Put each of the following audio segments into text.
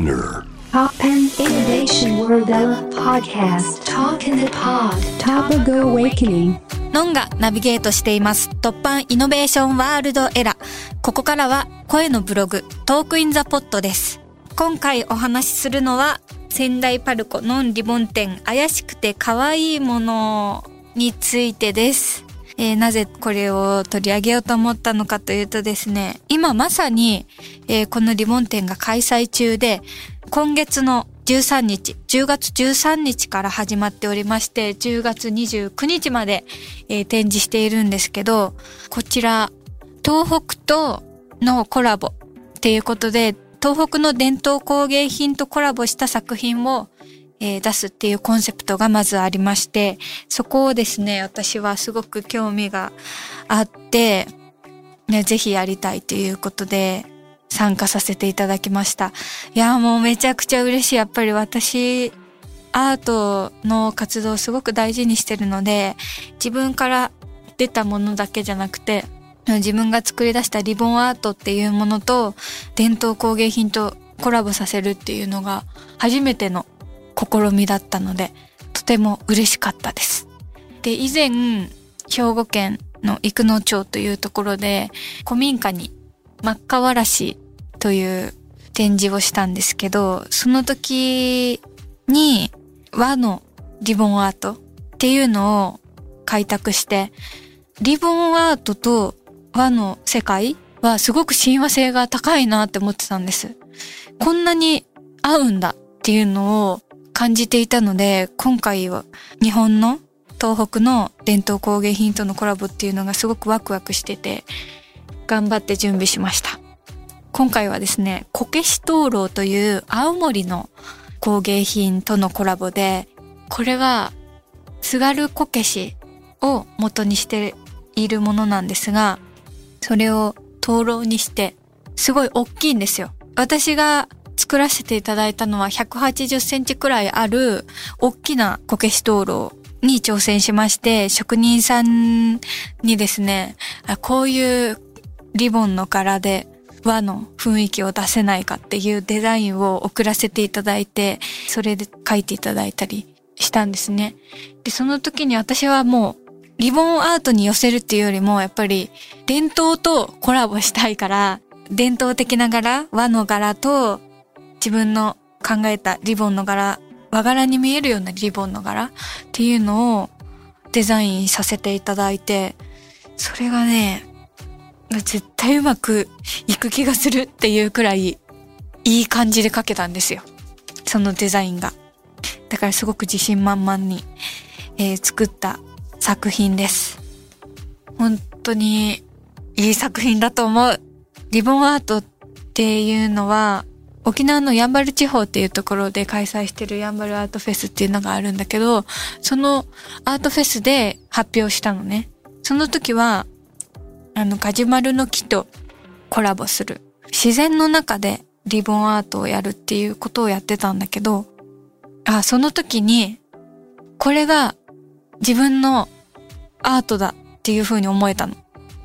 SPINEAR TOPPAN Innovation World Podcast Talk in the Pod Topical Awakening のんがナビゲートしています。 TOPPAN Innovation World ERA。ここからは声のブログ、 Talk in the Pod です。今回お話しするのは、仙台パルコのんRibbon展怪しくて可愛いものについてです。えーなぜこれを取り上げようと思ったのかというとですね、今まさに、えーこのリボン展が開催中で、今月の13日、10月13日から始まっておりまして、10月29日まで、えー展示しているんですけど、こちら、東北とのコラボっていうことで、東北の伝統工芸品とコラボした作品を、えー出すっていうコンセプトがまずありまして、そこをですね、私はすごく興味があって、ね、ぜひやりたいということで、参加させていただきました。いや、もうめちゃくちゃ嬉しい。やっぱり私、アートの活動をすごく大事にしてるので、自分から出たものだけじゃなくて、自分が作り出したリボンアートっていうものと、伝統工芸品とコラボさせるっていうのが初めての試みだったので、とても嬉しかったです。で、以前、兵庫県の生野町というところで、古民家に真っ赤わらしという展示をしたんですけど、その時に和のリボンアートっていうのを開拓して、リボンアートと和の世界はすごく親和性が高いなって思ってたんです。こんなに合うんだっていうのを感じていたので、今回は日本の東北の伝統工芸品とのコラボっていうのがすごくワクワクしてて、頑張って準備しました。今回はですね、こけし灯籠という青森の工芸品とのコラボで、これは津軽こけしを元にしているものなんですが、それを灯籠にして、すごい大きいんですよ。私が作らせていただいたのは180センチくらいある大きなこけし灯籠に挑戦しまして、職人さんにですね、こういうリボンの柄で和の雰囲気を出せないかっていうデザインを送らせていただいて、それで書いていただいたりしたんですね。で、その時に私はもうリボンアートに寄せるっていうよりも、やっぱり伝統とコラボしたいから、伝統的な柄、和の柄と自分の考えたリボンの柄、和柄に見えるようなリボンの柄っていうのをデザインさせていただいて、それがね、絶対うまくいく気がするっていうくらいいい感じで描けたんですよ。そのデザインが。だからすごく自信満々に、えー作った作品です。本当にいい作品だと思う。リボンアートっていうのは、沖縄のやんばる地方っていうところで開催してるやんばるアートフェスっていうのがあるんだけど、そのアートフェスで発表したのね。その時は、あの、ガジュマルの木とコラボする。自然の中でリボンアートをやるっていうことをやってたんだけど、あ、その時に、これが自分のアートだっていう風に思えたの。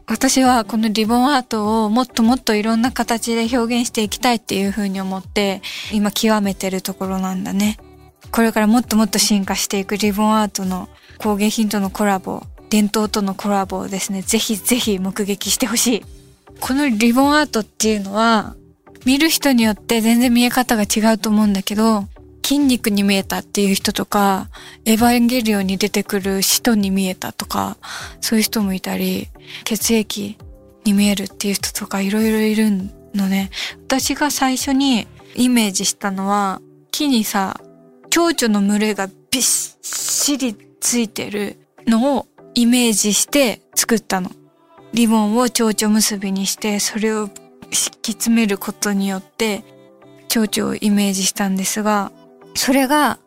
私はこのリボンアートをもっともっといろんな形で表現していきたいっていう風に思って、今極めてるところなんだね。これからもっともっと進化していくリボンアートの工芸品とのコラボ、伝統とのコラボをですね、ぜひぜひ目撃してほしい。このリボンアートっていうのは、見る人によって全然見え方が違うと思うんだけど、筋肉に見えたっていう人とか、エヴァンゲリオンに出てくる使徒に見えたとか、そういう人もいたり、血液に見えるっていう人とかいろいろいるのね。私が最初にイメージしたのは、木にさ、蝶々の群れがびっしりついてるのをイメージして作ったの。リボンを蝶々結びにして、それを敷き詰めることによって、蝶々をイメージしたんですが、それが、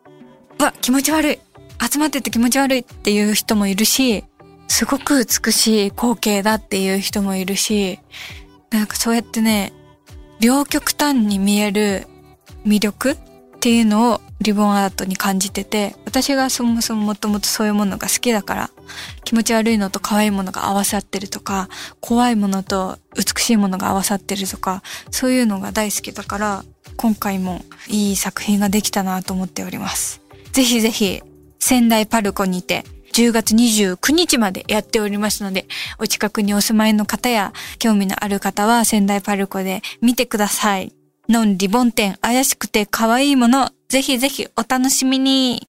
わ、気持ち悪い。集まってて気持ち悪いっていう人もいるし、すごく美しい光景だっていう人もいるし、なんかそうやってね、両極端に見える魅力っていうのをリボンアートに感じてて、私がそもそももともとそういうものが好きだから、気持ち悪いのと可愛いものが合わさってるとか、怖いものと美しいものが合わさってるとか、そういうのが大好きだから、今回もいい作品ができたなと思っております。ぜひぜひ、仙台パルコにて、10月29日までやっておりますので、お近くにお住まいの方や興味のある方は仙台パルコで見てください。ノンリボン店怪しくて可愛いもの、ぜひぜひお楽しみに。